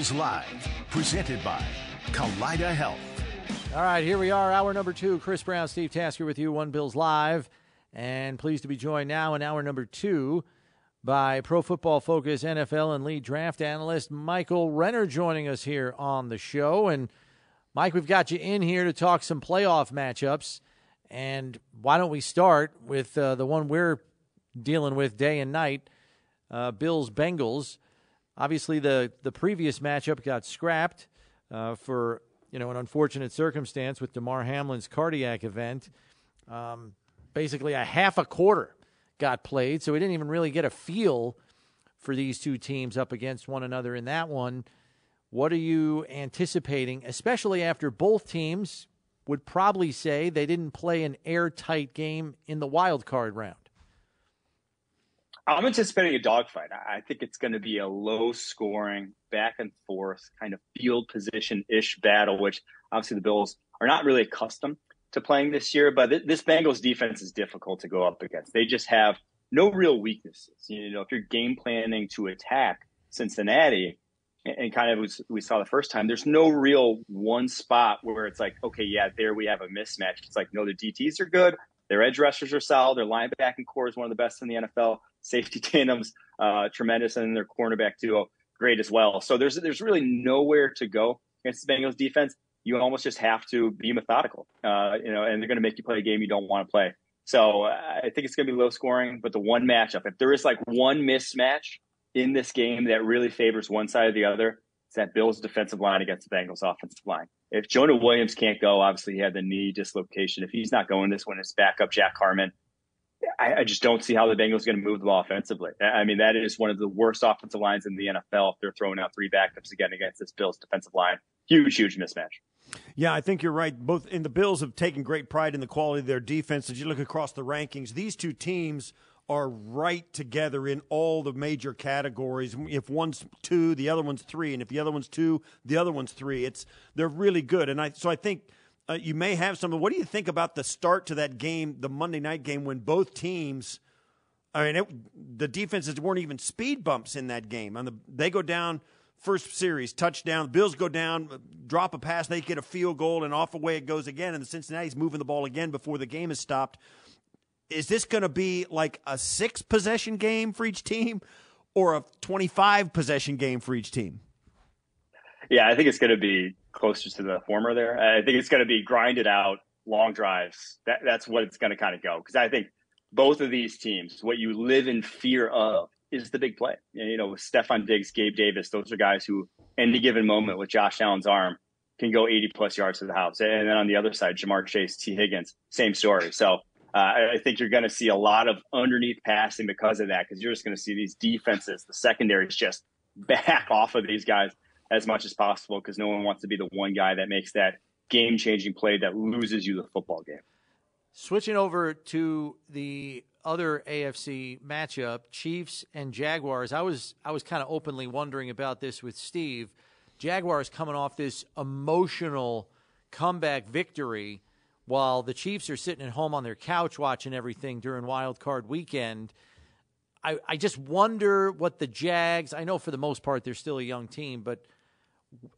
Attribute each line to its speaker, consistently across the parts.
Speaker 1: Live, presented by Kaleida Health.
Speaker 2: All right, here we are, hour number two. Chris Brown, Steve Tasker with you, One Bills Live. And pleased to be joined now in hour number two by Pro Football Focus NFL and lead draft analyst Michael Renner joining us here on the show. And Mike, we've got you in here to talk some playoff matchups. And why don't we start with uh, the one we're dealing with day and night uh, Bills Bengals. Obviously, the, the previous matchup got scrapped uh, for you know an unfortunate circumstance with Damar Hamlin's cardiac event. Um, basically, a half a quarter got played, so we didn't even really get a feel for these two teams up against one another in that one. What are you anticipating, especially after both teams would probably say they didn't play an airtight game in the wild card round?
Speaker 3: I'm anticipating a dogfight. I think it's going to be a low scoring, back and forth kind of field position ish battle, which obviously the Bills are not really accustomed to playing this year. But th- this Bengals defense is difficult to go up against. They just have no real weaknesses. You know, if you're game planning to attack Cincinnati, and, kind of was, we saw the first time, there's no real one spot where it's like, okay, yeah, there we have a mismatch. It's like, no, the DTs are good. Their edge rushers are solid. Their linebacking core is one of the best in the NFL safety tandems uh, tremendous, and their cornerback duo great as well. So there's there's really nowhere to go against the Bengals defense. You almost just have to be methodical, uh, you know, and they're going to make you play a game you don't want to play. So I think it's going to be low scoring, but the one matchup, if there is like one mismatch in this game that really favors one side or the other, it's that Bills defensive line against the Bengals offensive line. If Jonah Williams can't go, obviously he had the knee dislocation. If he's not going this one, it's backup Jackson Carman. I, I, just don't see how the Bengals are going to move the ball offensively. I mean, that is one of the worst offensive lines in the NFL. If they're throwing out three backups again against this Bills defensive line, huge, huge mismatch.
Speaker 4: Yeah, I think you're right. Both in the Bills have taken great pride in the quality of their defense. As you look across the rankings, these two teams are right together in all the major categories. If one's two, the other one's three, and if the other one's two, the other one's three. It's they're really good, and I so I think uh, you may have some. What do you think about the start to that game, the Monday night game, when both teams? I mean, it, the defenses weren't even speed bumps in that game. On the they go down first series touchdown. The Bills go down, drop a pass, they get a field goal, and off away it goes again. And the Cincinnati's moving the ball again before the game is stopped. Is this going to be like a six possession game for each team, or a twenty-five possession game for each team?
Speaker 3: Yeah, I think it's going to be closer to the former there. I think it's going to be grinded out, long drives. That, that's what it's going to kind of go. Because I think both of these teams, what you live in fear of is the big play. You know, with Stefon Diggs, Gabe Davis, those are guys who, any given moment with Josh Allen's arm, can go 80 plus yards to the house. And then on the other side, Ja'Marr Chase, Tee Higgins, same story. So uh, I think you're going to see a lot of underneath passing because of that, because you're just going to see these defenses, the secondaries just back off of these guys as much as possible because no one wants to be the one guy that makes that game changing play that loses you the football game.
Speaker 2: Switching over to the other AFC matchup, Chiefs and Jaguars. I was I was kind of openly wondering about this with Steve. Jaguars coming off this emotional comeback victory while the Chiefs are sitting at home on their couch watching everything during wild card weekend. I, I just wonder what the Jags, I know for the most part they're still a young team, but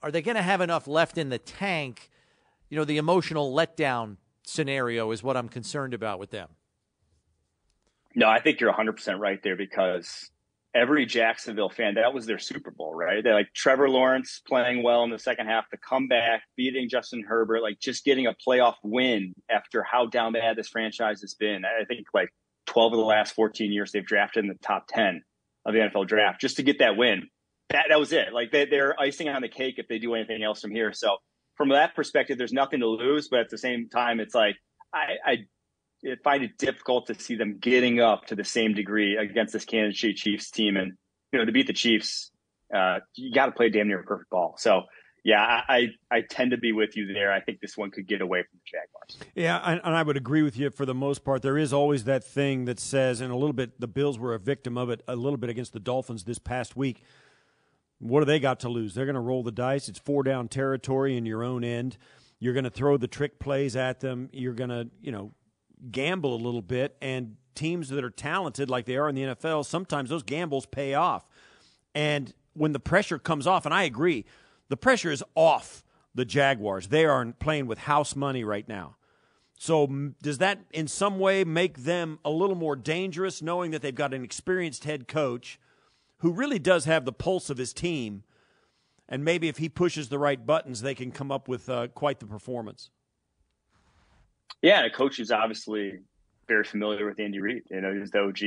Speaker 2: are they going to have enough left in the tank? You know, the emotional letdown scenario is what I'm concerned about with them.
Speaker 3: No, I think you're 100% right there because every Jacksonville fan, that was their Super Bowl, right? They're like Trevor Lawrence playing well in the second half, the comeback, beating Justin Herbert, like just getting a playoff win after how down bad this franchise has been. I think like 12 of the last 14 years they've drafted in the top 10 of the NFL draft just to get that win. That, that was it. Like they, they're icing on the cake if they do anything else from here. So from that perspective, there's nothing to lose, but at the same time, it's like I, I find it difficult to see them getting up to the same degree against this Kansas City Chiefs team. And you know, to beat the Chiefs, uh, you got to play damn near a perfect ball. So yeah, I, I tend to be with you there. I think this one could get away from the Jaguars.
Speaker 4: Yeah, and, and I would agree with you for the most part. There is always that thing that says, and a little bit, the Bills were a victim of it a little bit against the Dolphins this past week. What do they got to lose? They're going to roll the dice. It's four down territory in your own end. You're going to throw the trick plays at them. You're going to, you know, gamble a little bit. And teams that are talented, like they are in the NFL, sometimes those gambles pay off. And when the pressure comes off, and I agree, the pressure is off the Jaguars. They are playing with house money right now. So, does that in some way make them a little more dangerous, knowing that they've got an experienced head coach who really does have the pulse of his team? And maybe if he pushes the right buttons, they can come up with uh, quite the performance.
Speaker 3: Yeah, the coach is obviously very familiar with Andy Reid. You know, he's the OG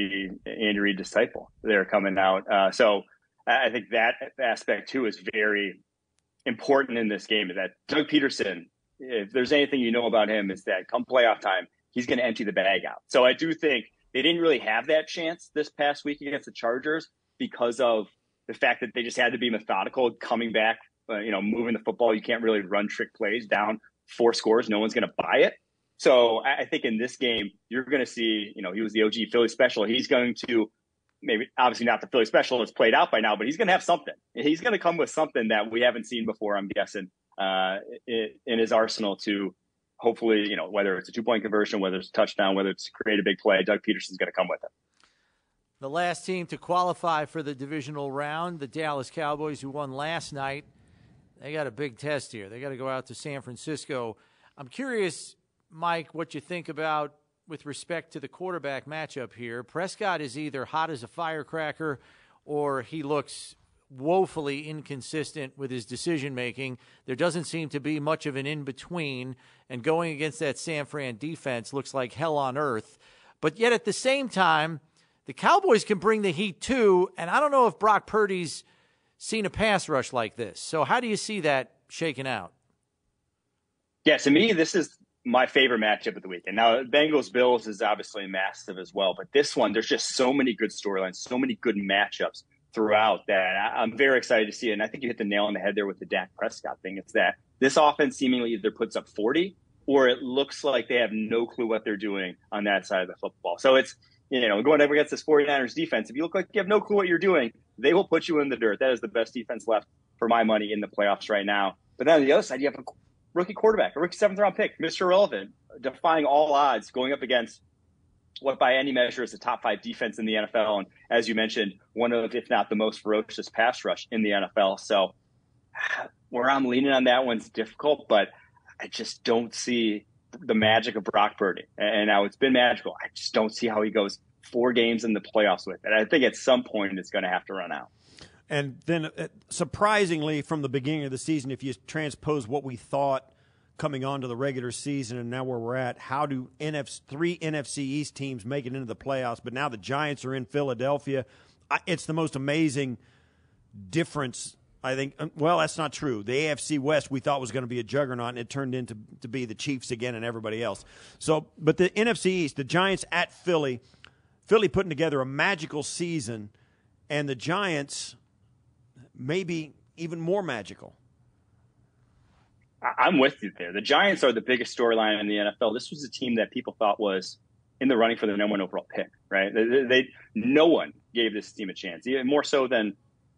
Speaker 3: Andy Reid disciple. They're coming out. Uh, so I think that aspect too is very important in this game that Doug Pederson? If there's anything you know about him, is that come playoff time, he's going to empty the bag out. So I do think they didn't really have that chance this past week against the Chargers because of the fact that they just had to be methodical coming back, uh, you know, moving the football. You can't really run trick plays down four scores. No one's going to buy it. So I think in this game, you're going to see, you know, he was the OG Philly special. He's going to maybe obviously not the Philly special that's played out by now, but he's going to have something. He's going to come with something that we haven't seen before. I'm guessing uh, in, his arsenal to hopefully, you know, whether it's a two point conversion, whether it's a touchdown, whether it's create a big play, Doug Pederson's going to come with it.
Speaker 2: The last team to qualify for the divisional round, the Dallas Cowboys, who won last night, they got a big test here. They got to go out to San Francisco. I'm curious, Mike, what you think about with respect to the quarterback matchup here. Prescott is either hot as a firecracker or he looks woefully inconsistent with his decision making. There doesn't seem to be much of an in between, and going against that San Fran defense looks like hell on earth. But yet at the same time, the Cowboys can bring the heat too, and I don't know if Brock Purdy's seen a pass rush like this. So how do you see that shaking out?
Speaker 3: Yeah, to me, this is my favorite matchup of the weekend. Now, Bengals Bills is obviously massive as well, but this one, there's just so many good storylines, so many good matchups throughout that I'm very excited to see it. And I think you hit the nail on the head there with the Dak Prescott thing. It's that this offense seemingly either puts up 40 or it looks like they have no clue what they're doing on that side of the football. So it's, you know, going up against this 49ers defense, if you look like you have no clue what you're doing, they will put you in the dirt. That is the best defense left for my money in the playoffs right now. But then on the other side, you have a rookie quarterback, a rookie seventh round pick, Mr. Relevant, defying all odds, going up against what by any measure is the top five defense in the NFL. And as you mentioned, one of, if not the most ferocious pass rush in the NFL. So where I'm leaning on that one's difficult, but I just don't see the magic of Brock Purdy. And now it's been magical. I just don't see how he goes four games in the playoffs with it. I think at some point it's going to have to run out.
Speaker 4: And then, uh, surprisingly, from the beginning of the season, if you transpose what we thought coming on to the regular season and now where we're at, how do NFC, three NFC East teams make it into the playoffs? But now the Giants are in Philadelphia. It's the most amazing difference. I think. Um, well, that's not true. The AFC West we thought was going to be a juggernaut, and it turned into to be the Chiefs again and everybody else. So, but the NFC East, the Giants at Philly, Philly putting together a magical season, and the Giants maybe even more magical.
Speaker 3: I'm with you there. The Giants are the biggest storyline in the NFL. This was a team that people thought was in the running for the number one overall pick, right? They, they no one gave this team a chance, even more so than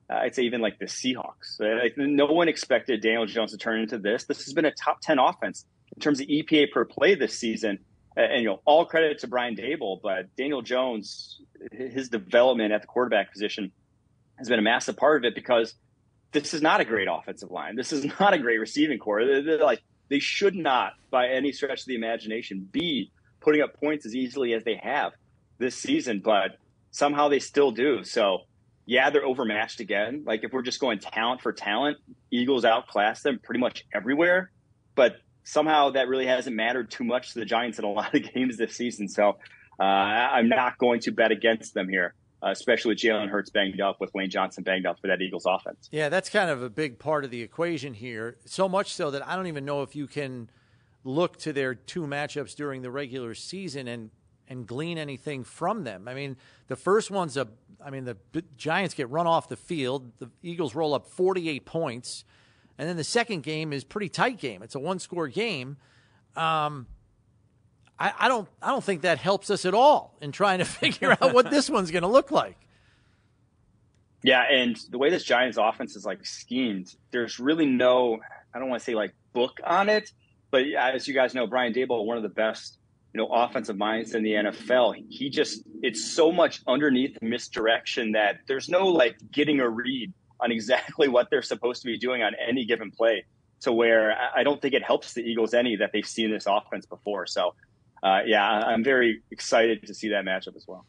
Speaker 3: uh, I'd say even like the Seahawks. Like, no one expected Daniel Jones to turn into this. This has been a top ten offense in terms of EPA per play this season. and you know, all credit to Brian Daboll, but Daniel Jones, his development at the quarterback position has been a massive part of it because this is not a great offensive line. This is not a great receiving core. They're, they're like they should not, by any stretch of the imagination, be putting up points as easily as they have this season, but somehow they still do. So, yeah, they're overmatched again. Like if we're just going talent for talent, Eagles outclass them pretty much everywhere. But somehow that really hasn't mattered too much to the Giants in a lot of games this season. So uh, I'm not going to bet against them here. Uh, especially with Jalen Hurts banged up, with Lane Johnson banged up for that Eagles offense.
Speaker 2: Yeah, that's kind of a big part of the equation here. So much so that I don't even know if you can look to their two matchups during the regular season and and glean anything from them. I mean, the first one's a I mean, the Giants get run off the field. The Eagles roll up 48 points. And then the second game is pretty tight game. It's a one score game. Um, I, I, don't I don't think that helps us at all in trying to figure out what this one's going to look like.
Speaker 3: Yeah, and the way this Giants offense is like schemed, there's really no I don't want to say like book on it, but as you guys know, Brian Daboll, one of the best you know offensive minds in the NFL. He just it's so much underneath misdirection that there's no like getting a read on exactly what they're supposed to be doing on any given play. To where I don't think it helps the Eagles any that they've seen this offense before. So, uh, yeah, I'm very excited to see that matchup as well.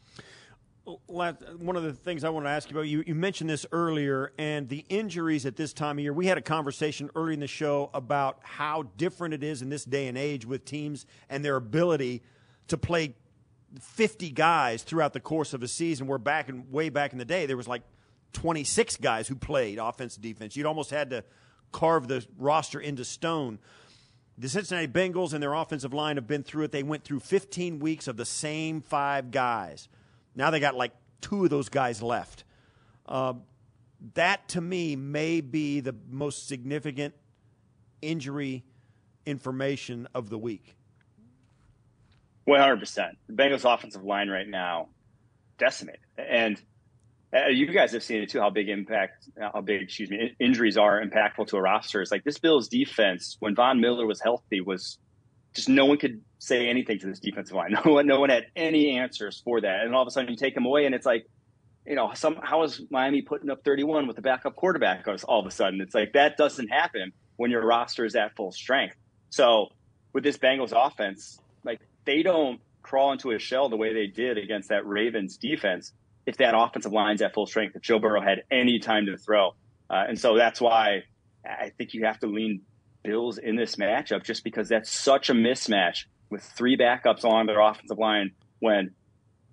Speaker 4: One of the things I want to ask you about, you, you mentioned this earlier, and the injuries at this time of year. We had a conversation early in the show about how different it is in this day and age with teams and their ability to play 50 guys throughout the course of a season. Where back in way back in the day, there was like 26 guys who played offense and defense. You'd almost had to carve the roster into stone. The Cincinnati Bengals and their offensive line have been through it. They went through 15 weeks of the same five guys. Now they got like two of those guys left. Uh, that to me may be the most significant injury information of the week.
Speaker 3: 100%. The Bengals offensive line right now decimated. And uh, you guys have seen it too, how big impact, how big, excuse me, injuries are impactful to a roster. It's like this Bills defense, when Von Miller was healthy, was just no one could say anything to this defensive line. No one, no one had any answers for that. And all of a sudden you take him away and it's like, you know, some, how is Miami putting up 31 with the backup quarterback all of a sudden? It's like that doesn't happen when your roster is at full strength. So with this Bengals offense, like they don't crawl into a shell the way they did against that Ravens defense if that offensive line's at full strength, if Joe Burrow had any time to throw. Uh, and so that's why I think you have to lean Bills in this matchup just because that's such a mismatch with three backups along their offensive line when,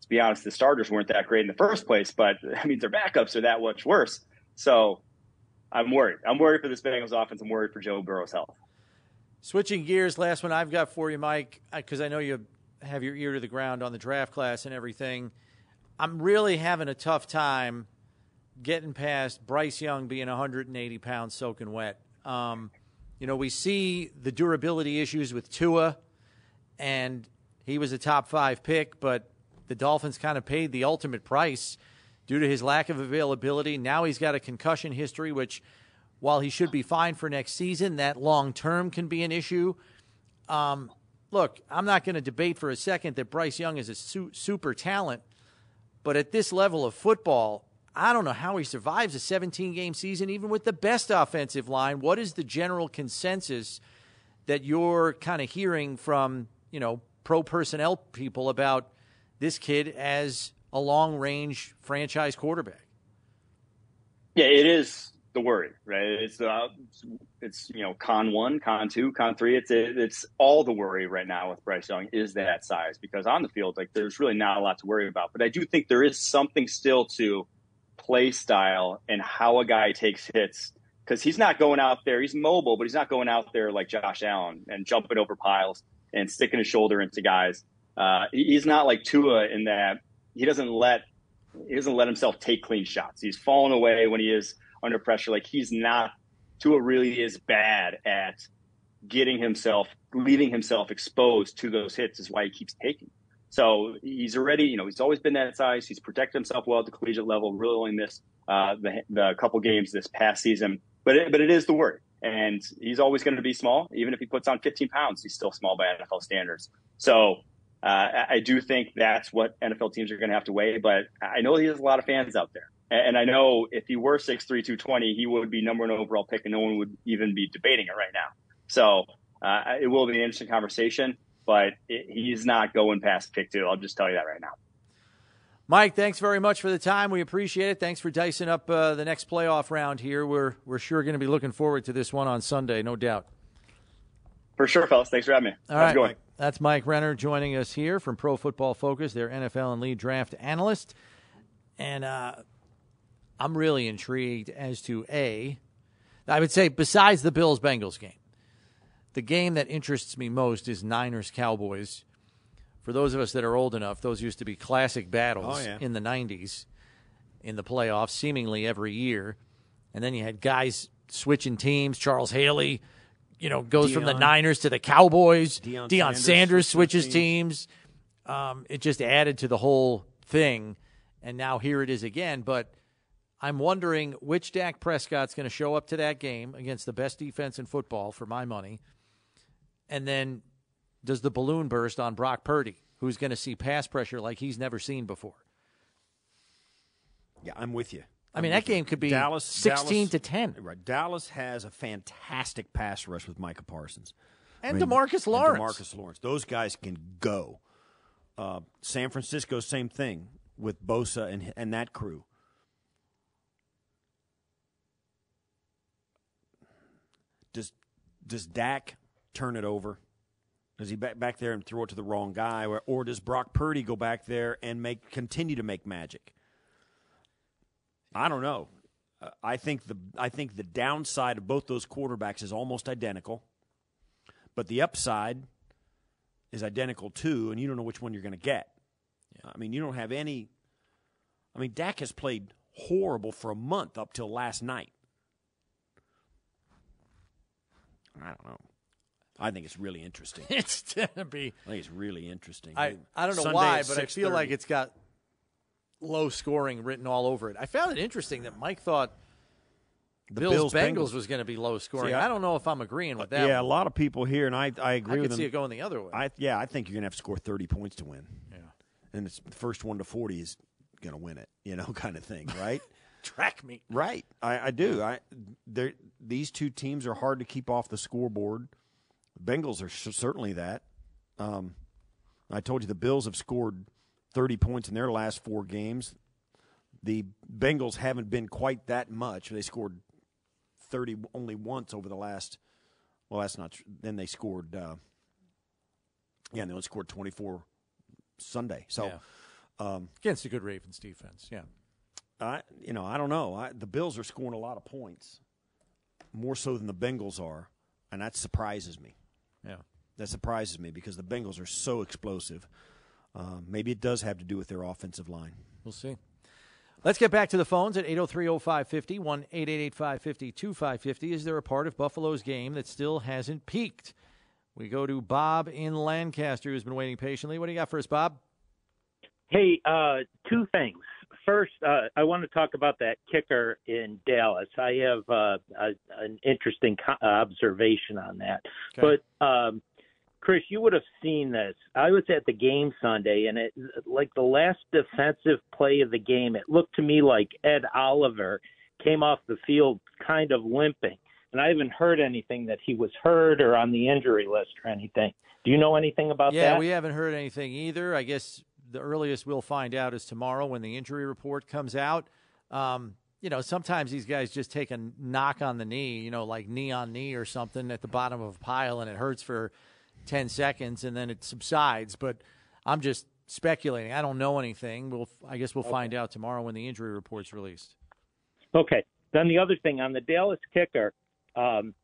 Speaker 3: to be honest, the starters weren't that great in the first place, but that means their backups are that much worse. So I'm worried. I'm worried for this Bengals offense. I'm worried for Joe Burrow's health.
Speaker 2: Switching gears, last one I've got for you, Mike, because I know you have your ear to the ground on the draft class and everything. I'm really having a tough time getting past Bryce Young being 180 pounds soaking wet. Um, you know, we see the durability issues with Tua, and he was a top five pick, but the Dolphins kind of paid the ultimate price due to his lack of availability. Now he's got a concussion history, which, while he should be fine for next season, that long term can be an issue. Um, look, I'm not going to debate for a second that Bryce Young is a su- super talent but at this level of football, I don't know how he survives a 17 game season, even with the best offensive line. What is the general consensus that you're kind of hearing from, you know, pro personnel people about this kid as a long range franchise quarterback?
Speaker 3: Yeah, it is the worry, right? It's uh, it's you know con one, con two, con three. It's it's all the worry right now with Bryce Young is that size because on the field, like there's really not a lot to worry about. But I do think there is something still to play style and how a guy takes hits because he's not going out there. He's mobile, but he's not going out there like Josh Allen and jumping over piles and sticking his shoulder into guys. Uh, he's not like Tua in that he doesn't let he doesn't let himself take clean shots. He's falling away when he is under pressure. Like he's not Tua really is bad at getting himself, leaving himself exposed to those hits is why he keeps taking. So he's already, you know, he's always been that size. He's protected himself well at the collegiate level. Really only missed uh, the, the couple games this past season, but it, but it is the worry. And he's always going to be small, even if he puts on 15 pounds. He's still small by NFL standards. So uh, I do think that's what NFL teams are going to have to weigh. But I know he has a lot of fans out there. And I know if he were 6'3", 220, he would be number one overall pick, and no one would even be debating it right now. So uh, it will be an interesting conversation, but it, he's not going past pick two. I'll just tell you that right now.
Speaker 2: Mike, thanks very much for the time. We appreciate it. Thanks for dicing up uh, the next playoff round here. We're we're sure going to be looking forward to this one on Sunday, no doubt.
Speaker 3: For sure, fellas. Thanks for having me.
Speaker 2: All How's right, That's Mike Renner joining us here from Pro Football Focus, their NFL and lead draft analyst. And uh, I'm really intrigued as to A, I would say, besides the Bills Bengals game, the game that interests me most is Niners Cowboys for those of us that are old enough, those used to be classic battles
Speaker 4: oh, yeah.
Speaker 2: in the 90s in the playoffs, seemingly every year. And then you had guys switching teams. Charles Haley, you know, goes Deion. from the Niners to the Cowboys.
Speaker 4: Deion,
Speaker 2: Deion
Speaker 4: Sanders,
Speaker 2: Sanders switches teams. teams. Um, it just added to the whole thing. And now here it is again. But I'm wondering which Dak Prescott's going to show up to that game against the best defense in football, for my money. And then does the balloon burst on Brock Purdy, who's going to see pass pressure like he's never seen before.
Speaker 4: Yeah, I'm with you.
Speaker 2: I mean, that game could be Dallas, 16
Speaker 4: Dallas,
Speaker 2: to 10.
Speaker 4: Right. Dallas has a fantastic pass rush with Micah Parsons.
Speaker 2: And I mean, Demarcus Lawrence.
Speaker 4: Demarcus Lawrence. Those guys can go. Uh, San Francisco, same thing with Bosa and, and that crew. Does does Dak turn it over? Does he back back there and throw it to the wrong guy, or, or does Brock Purdy go back there and make continue to make magic? I don't know. Uh, I think the I think the downside of both those quarterbacks is almost identical, but the upside is identical too, and you don't know which one you're going to get. Yeah. I mean, you don't have any. I mean, Dak has played horrible for a month up till last night. I don't know. I think it's really interesting.
Speaker 2: it's gonna be.
Speaker 4: I think it's really interesting.
Speaker 2: I, I don't know Sunday why, but I feel like it's got low scoring written all over it. I found it interesting that Mike thought the Bills, Bills Bengals, was going to be low scoring. See, I, I, don't know if I'm agreeing with that.
Speaker 4: Yeah,
Speaker 2: one.
Speaker 4: a lot of people here, and I I agree
Speaker 2: I
Speaker 4: with
Speaker 2: them. see it going the other way.
Speaker 4: I, yeah, I think you're going to have to score 30 points to win.
Speaker 2: Yeah,
Speaker 4: and it's the first one to 40 is going to win it. You know, kind of thing, right?
Speaker 2: Track me,
Speaker 4: right? I, I do. I these two teams are hard to keep off the scoreboard. Bengals are certainly that. Um, I told you the Bills have scored 30 points in their last four games. The Bengals haven't been quite that much. They scored 30 only once over the last. Well, that's not. True. Then they scored. Uh, yeah, and they only scored 24 Sunday. So
Speaker 2: yeah. um, against a good Ravens defense, yeah.
Speaker 4: I you know I don't know. I, the Bills are scoring a lot of points, more so than the Bengals are, and that surprises me.
Speaker 2: Yeah.
Speaker 4: That surprises me because the Bengals are so explosive. Um, maybe it does have to do with their offensive line.
Speaker 2: We'll see. Let's get back to the phones at 803-0550, 1-888-550-2550. Is there a part of Buffalo's game that still hasn't peaked? We go to Bob in Lancaster, who's been waiting patiently. What do you got for us, Bob?
Speaker 5: Hey, uh, two things. First, uh, I want to talk about that kicker in Dallas. I have uh, a, an interesting co- observation on that. Okay. But um, Chris, you would have seen this. I was at the game Sunday, and it like the last defensive play of the game. It looked to me like Ed Oliver came off the field kind of limping, and I haven't heard anything that he was hurt or on the injury list or anything. Do you know anything about
Speaker 2: yeah,
Speaker 5: that?
Speaker 2: Yeah, we haven't heard anything either. I guess the earliest we'll find out is tomorrow when the injury report comes out. Um, you know, sometimes these guys just take a knock on the knee, you know, like knee on knee or something at the bottom of a pile, and it hurts for 10 seconds and then it subsides. But I'm just speculating. I don't know anything. We'll, I guess we'll okay. find out tomorrow when the injury report's released.
Speaker 5: Okay. Then the other thing on the Dallas kicker, um,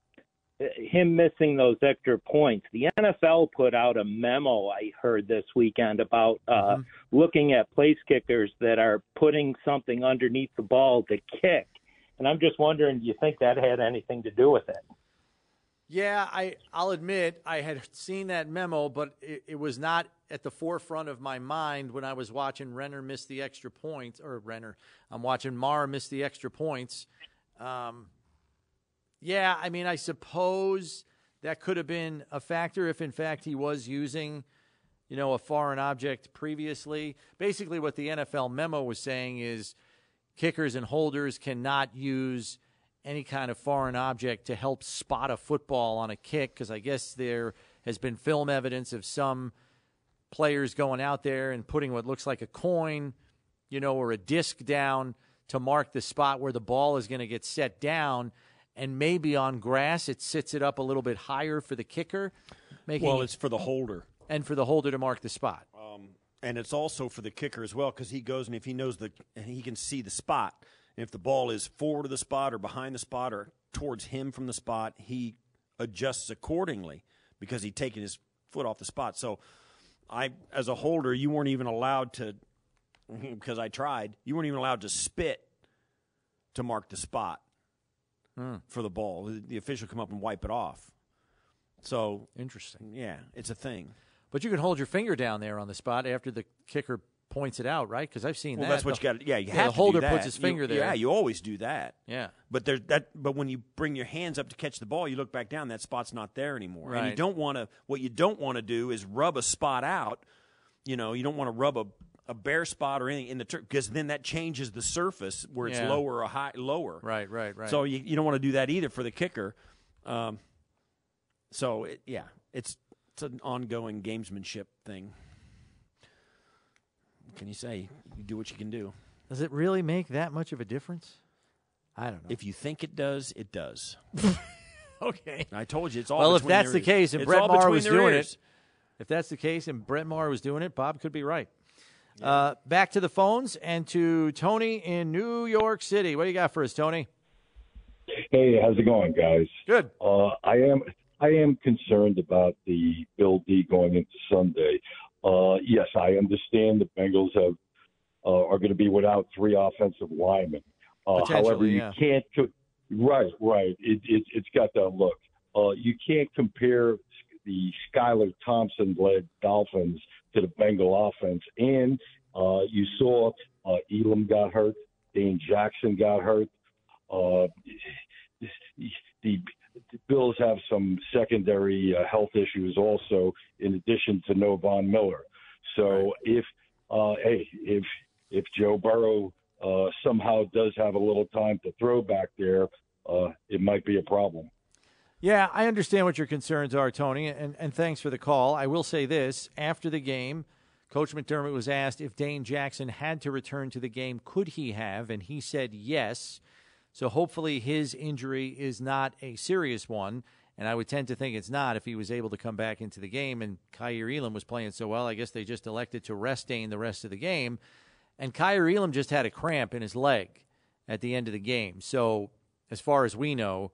Speaker 5: him missing those extra points. The NFL put out a memo I heard this weekend about uh, mm-hmm. looking at place kickers that are putting something underneath the ball to kick. And I'm just wondering, do you think that had anything to do with it?
Speaker 2: Yeah, I I'll admit I had seen that memo, but it, it, was not at the forefront of my mind when I was watching Renner miss the extra points, or Renner. I'm watching Maher miss the extra points. Um, yeah, I mean, I suppose that could have been a factor if, in fact, he was using, you know, a foreign object previously. Basically, what the NFL memo was saying is kickers and holders cannot use any kind of foreign object to help spot a football on a kick because I guess there has been film evidence of some players going out there and putting what looks like a coin, you know, or a disc down to mark the spot where the ball is going to get set down. And maybe on grass, it sits it up a little bit higher for the kicker.
Speaker 4: Making well, it's for the holder.
Speaker 2: And for the holder to mark the spot.
Speaker 4: Um, and it's also for the kicker as well because he goes and if he knows the, he can see the spot. And if the ball is forward of the spot or behind the spot or towards him from the spot, he adjusts accordingly because he's taken his foot off the spot. So I, as a holder, you weren't even allowed to, because I tried, you weren't even allowed to spit to mark the spot hmm. for the ball. The official come up and wipe it off. So
Speaker 2: interesting.
Speaker 4: Yeah, it's a thing.
Speaker 2: But you can hold your finger down there on the spot after the kicker points it out, right? Because I've seen
Speaker 4: well,
Speaker 2: that.
Speaker 4: that's what
Speaker 2: the,
Speaker 4: you got. Yeah, you
Speaker 2: yeah,
Speaker 4: have
Speaker 2: the holder
Speaker 4: to
Speaker 2: puts his finger
Speaker 4: you,
Speaker 2: there.
Speaker 4: Yeah, you always do that.
Speaker 2: Yeah,
Speaker 4: but there's that. But when you bring your hands up to catch the ball, you look back down. That spot's not there anymore.
Speaker 2: Right.
Speaker 4: And you don't want to. What you don't want to do is rub a spot out. You know, you don't want to rub a a bare spot or anything in the turf because then that changes the surface where it's
Speaker 2: yeah.
Speaker 4: lower or high lower.
Speaker 2: Right, right, right.
Speaker 4: So you, you don't want to do that either for the kicker. Um, so it, yeah, it's it's an ongoing gamesmanship thing can you say? You do what you can do.
Speaker 2: Does it really make that much of a difference? I don't know.
Speaker 4: If you think it does, it does.
Speaker 2: okay.
Speaker 4: I told you it's all.
Speaker 2: Well, if that's
Speaker 4: the
Speaker 2: ears. case and
Speaker 4: it's
Speaker 2: Brett Maher was doing
Speaker 4: ears.
Speaker 2: it, if that's the case and Brett Maher was doing it, Bob could be right. Yeah. Uh, back to the phones and to Tony in New York City. What do you got for us, Tony?
Speaker 6: Hey, how's it going, guys?
Speaker 2: Good.
Speaker 6: Uh, I am I am concerned about the Bill D going into Sunday. Uh, yes, I understand the Bengals have uh, are going to be without three offensive linemen. Uh, however, you
Speaker 2: yeah.
Speaker 6: can't. Co- right, right. It, it, it's got that look. Uh, you can't compare the Skylar Thompson-led Dolphins to the Bengal offense. And uh, you saw uh, Elam got hurt, Dane Jackson got hurt. Uh, the the Bills have some secondary uh, health issues also, in addition to no Von Miller. So if uh, hey, if if Joe Burrow uh, somehow does have a little time to throw back there, uh, it might be a problem.
Speaker 2: Yeah, I understand what your concerns are, Tony, and, and thanks for the call. I will say this after the game, Coach McDermott was asked if Dane Jackson had to return to the game, could he have? And he said yes. So hopefully his injury is not a serious one. And I would tend to think it's not if he was able to come back into the game. And Kaiir Elam was playing so well, I guess they just elected to rest Dane the rest of the game. And Kaiir Elam just had a cramp in his leg at the end of the game. So, as far as we know,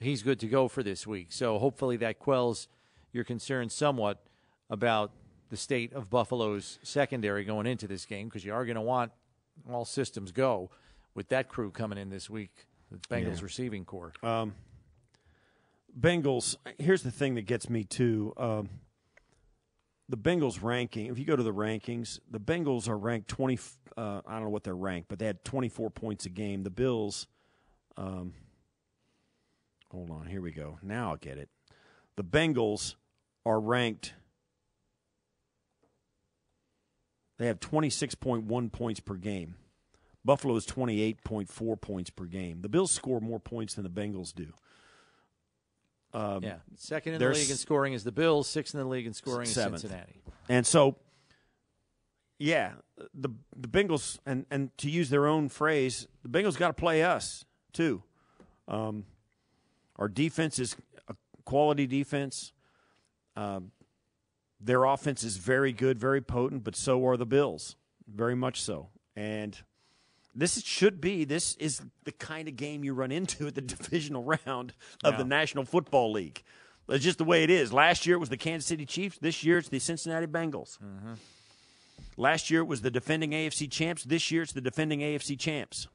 Speaker 2: he's good to go for this week. So, hopefully, that quells your concern somewhat about the state of Buffalo's secondary going into this game because you are going to want all systems go with that crew coming in this week, the Bengals yeah. receiving corps.
Speaker 4: Um, Bengals. Here's the thing that gets me too. Um, the Bengals ranking. If you go to the rankings, the Bengals are ranked twenty. Uh, I don't know what they're ranked, but they had twenty four points a game. The Bills. Um, hold on. Here we go. Now I'll get it. The Bengals are ranked. They have twenty six point one points per game. Buffalo is 28.4 points per game. The Bills score more points than the Bengals do.
Speaker 2: Um, yeah, second in the league in scoring is the Bills. Sixth in the league in scoring
Speaker 4: seventh.
Speaker 2: is Cincinnati.
Speaker 4: And so, yeah, the the Bengals and and to use their own phrase, the Bengals got to play us too. Um, our defense is a quality defense. Um, their offense is very good, very potent, but so are the Bills, very much so. And this should be this is the kind of game you run into at the divisional round of yeah. the National Football League. It's just the way it is. Last year it was the Kansas City Chiefs. This year it's the Cincinnati Bengals.
Speaker 2: Mm-hmm.
Speaker 4: Last year it was the defending AFC champs. This year it's the defending AFC champs.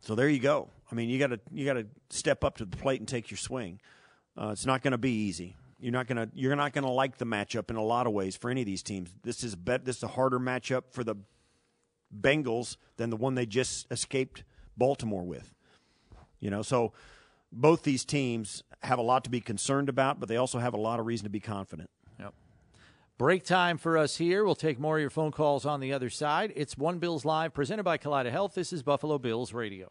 Speaker 4: So there you go. I mean, you got to you got to step up to the plate and take your swing. Uh, it's not going to be easy. You're not going to you're not to like the matchup in a lot of ways for any of these teams. This is bet this is a harder matchup for the Bengals than the one they just escaped Baltimore with. You know, so both these teams have a lot to be concerned about, but they also have a lot of reason to be confident.
Speaker 2: Yep. Break time for us here. We'll take more of your phone calls on the other side. It's One Bills Live, presented by Kaleida Health. This is Buffalo Bills Radio.